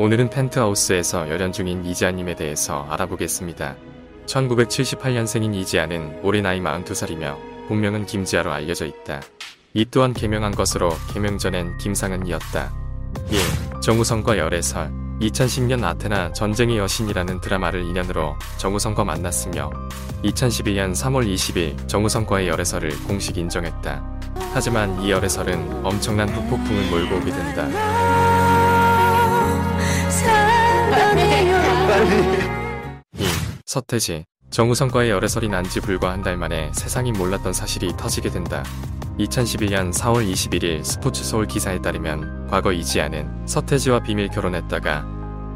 오늘은 펜트하우스에서 열연 중인 이지아님에 대해서 알아보겠습니다. 1978년생인 이지아는 올해 나이 42살이며 본명은 김지아로 알려져 있다. 이 또한 개명한 것으로 개명 전엔 김상은이었다. 1. 정우성과 열애설 2010년 아테나 전쟁의 여신이라는 드라마를 인연으로 정우성과 만났으며 2012년 3월 20일 정우성과의 열애설을 공식 인정했다. 하지만 이 열애설은 엄청난 후폭풍을 몰고 오게 된다. 2. 서태지 정우성과의 열애설이 난 지 불과 한 달 만에 세상이 몰랐던 사실이 터지게 된다. 2011년 4월 21일 스포츠 서울 기사에 따르면 과거 이지아는 서태지와 비밀 결혼했다가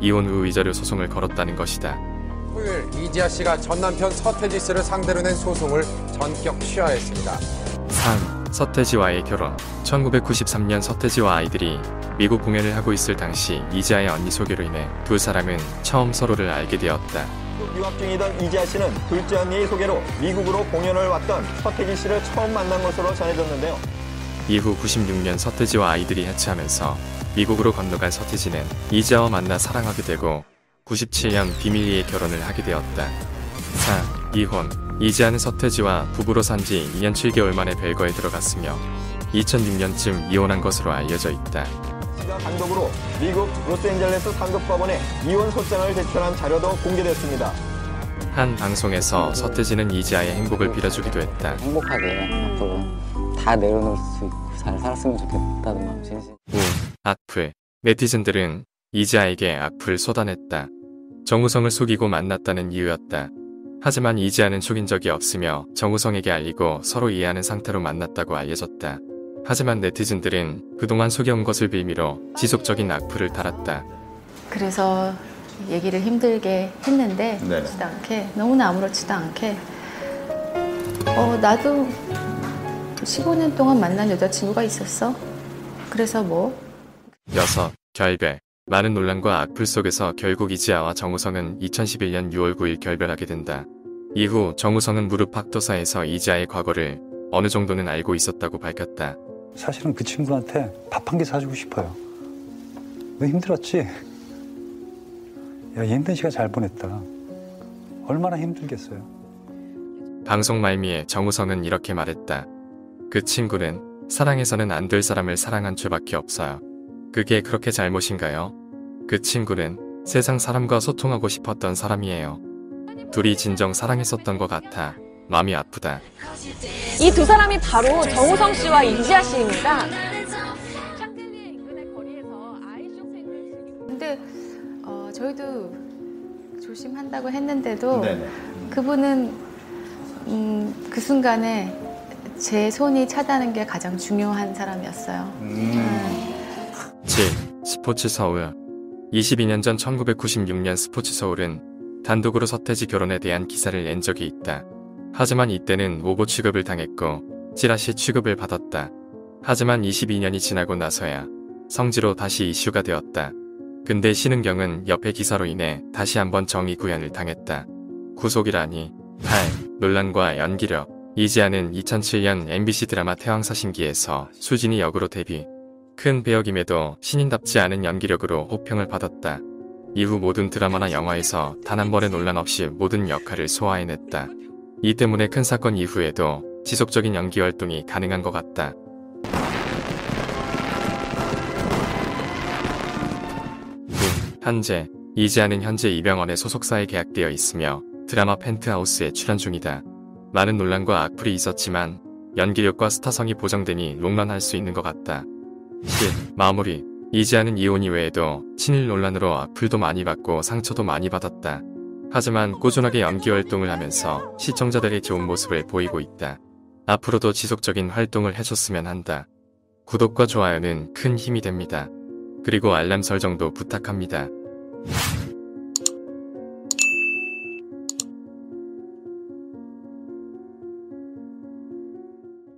이혼 후 위자료 소송을 걸었다는 것이다. 토요일 이지아 씨가 전 남편 서태지 씨를 상대로 낸 소송을 전격 취하했습니다. 3. 서태지와의 결혼 1993년 서태지와 아이들이 미국 공연을 하고 있을 당시 이지아의 언니 소개로 인해 두 사람은 처음 서로를 알게 되었다. 유학 중이던 이지아 씨는 둘째 언니의 소개로 미국으로 공연을 왔던 서태지 씨를 처음 만난 것으로 전해졌는데요. 이후 96년 서태지와 아이들이 해체하면서 미국으로 건너간 서태지는 이지아와 만나 사랑하게 되고 97년 비밀리에 결혼을 하게 되었다. 4. 이혼 이지아는 서태지와 부부로 산 지 2년 7개월 만에 별거에 들어갔으며 2006년쯤 이혼한 것으로 알려져 있다. 씨가 단독으로 미국 로스앤젤레스 상급법원에 이혼 소장을 제출한 자료도 공개됐습니다. 한 방송에서 서태지는 이지아의 행복을 빌어주기도 했다. 행복하게 앞으로 다 내려놓을 수 있고 잘 살았으면 좋겠다는 마음 진심. 5. 악플 네티즌들은 이지아에게 악플을 쏟아냈다. 정우성을 속이고 만났다는 이유였다. 하지만 이지아는 속인 적이 없으며 정우성에게 알리고 서로 이해하는 상태로 만났다고 알려졌다. 하지만 네티즌들은 그동안 속여온 것을 빌미로 지속적인 악플을 달았다. 그래서 얘기를 힘들게 했는데 아무렇지도 않게 너무나 아무렇지도 않게 어 나도 15년 동안 만난 여자친구가 있었어. 그래서 뭐 6. 결별 많은 논란과 악플 속에서 결국 이지아와 정우성은 2011년 6월 9일 결별하게 된다. 이후 정우성은 무릎 학도사에서 이지아의 과거를 어느 정도는 알고 있었다고 밝혔다. 사실은 그 친구한테 밥 한 개 사주고 싶어요. 너 힘들었지? 야, 이 힘든 시간 잘 보냈다. 얼마나 힘들겠어요. 방송 말미에 정우성은 이렇게 말했다. 그 친구는 사랑해서는 안 될 사람을 사랑한 죄밖에 없어요. 그게 그렇게 잘못인가요? 그 친구는 세상 사람과 소통하고 싶었던 사람이에요. 둘이 진정 사랑했었던 것 같아. 마음이 아프다. 이 두 사람이 바로 정우성 씨와 이지아 씨입니다. 샹들리에 인근의 거리에서 아이쇼핑을 즐기고 근데 어, 저희도 조심한다고 했는데도 그분은 음, 그 순간에 제 손이 차다는 게 가장 중요한 사람이었어요. 음. 7. 스포츠 서울 22년 전 1996년 스포츠 서울은 단독으로 서태지 결혼에 대한 기사를 낸 적이 있다. 하지만 이때는 오보 취급을 당했고 찌라시 취급을 받았다. 하지만 22년이 지나고 나서야 성지로 다시 이슈가 되었다. 근데 신은경은 옆에 기사로 인해 다시 한번 정의 구현을 당했다. 구속이라니 8. 논란과 연기력 이지아는 2007년 MBC 드라마 태왕사신기에서 수진이 역으로 데뷔. 큰 배역임에도 신인답지 않은 연기력으로 호평을 받았다. 이후 모든 드라마나 영화에서 단 한 번의 논란 없이 모든 역할을 소화해냈다. 이 때문에 큰 사건 이후에도 지속적인 연기 활동이 가능한 것 같다. 현재 이지아는 현재 이병헌의 소속사에 계약되어 있으며 드라마 펜트하우스에 출연 중이다. 많은 논란과 악플이 있었지만 연기력과 스타성이 보정되니 롱런할 수 있는 것 같다. 10. 마무리 이지아는 이혼 이외에도 친일 논란으로 악플도 많이 받고 상처도 많이 받았다. 하지만 꾸준하게 연기 활동을 하면서 시청자들의 좋은 모습을 보이고 있다. 앞으로도 지속적인 활동을 해줬으면 한다. 구독과 좋아요는 큰 힘이 됩니다. 그리고 알람 설정도 부탁합니다.